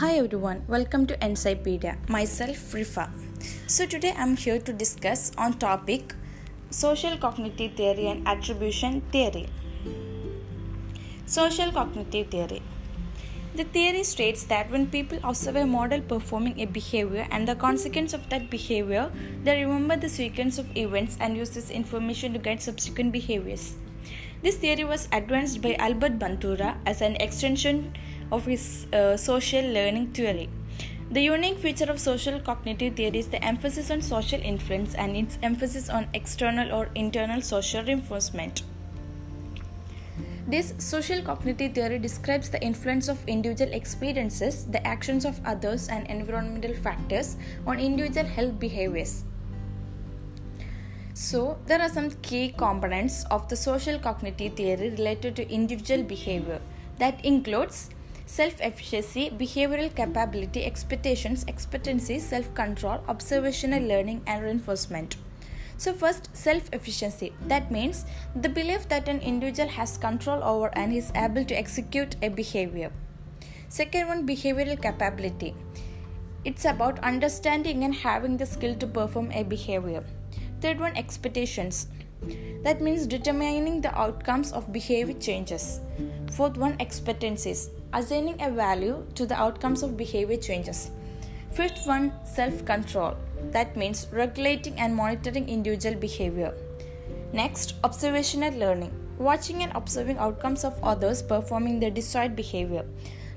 Hi everyone, welcome to Encyclopedia. Myself Rifa. So today I'm here to discuss on topic social cognitive theory and attribution theory. Social cognitive theory. The theory states that when people observe a model performing a behavior and the consequence of that behavior, they remember the sequence of events and use this information to guide subsequent behaviors. This theory was advanced by Albert Bandura as an extension of his uh, social learning theory. The unique feature of social cognitive theory is the emphasis on social influence and its emphasis on external or internal social reinforcement. This social cognitive theory describes the influence of individual experiences, the actions of others, and environmental factors on individual health behaviors. So, there are some key components of the social cognitive theory related to individual behavior that includes self efficacy, behavioral capability, expectations, expectancy, self control, observational learning, and reinforcement. So, first, self efficacy. That means the belief that an individual has control over and is able to execute a behavior. Second one, behavioral capability. It's about understanding and having the skill to perform a behavior. Third one, expectations. That means determining the outcomes of behavior changes. Fourth one, expectancies. Assigning a value to the outcomes of behavior changes. Fifth one, self control. That means regulating and monitoring individual behavior. Next, observational learning. Watching and observing outcomes of others performing their desired behavior.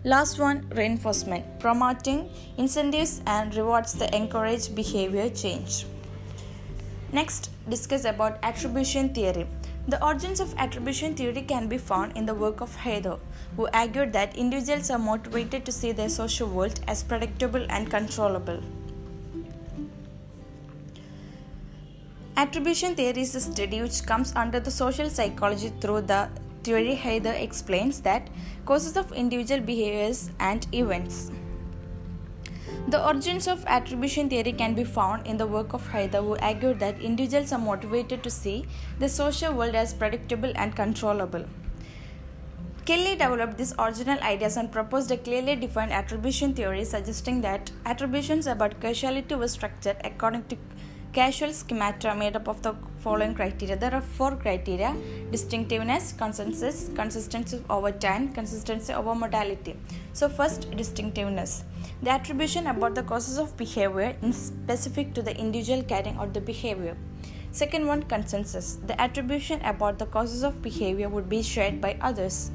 Last one, reinforcement. Promoting incentives and rewards that encourage behavior change. Next, discuss about attribution theory. The origins of attribution theory can be found in the work of Heider, who argued that individuals are motivated to see their social world as predictable and controllable. Attribution theory is a study which comes under the social psychology through the theory Heider explains that causes of individual behaviors and events. The origins of attribution theory can be found in the work of Heider, who argued that individuals are motivated to see the social world as predictable and controllable. Kelley developed these original ideas and proposed a clearly defined attribution theory, suggesting that attributions about causality were structured according to causal schemata made up of the following criteria. There are four criteria distinctiveness, consensus, consistency over time, consistency over modality. So, first, distinctiveness. The attribution about the causes of behavior is specific to the individual carrying out the behavior. Second one, consensus. The attribution about the causes of behavior would be shared by others.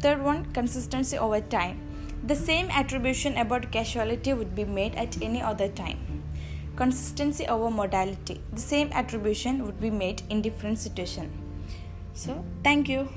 Third one, consistency over time. The same attribution about causality would be made at any other time consistency over modality. The same attribution would be made in different situation So, thank you.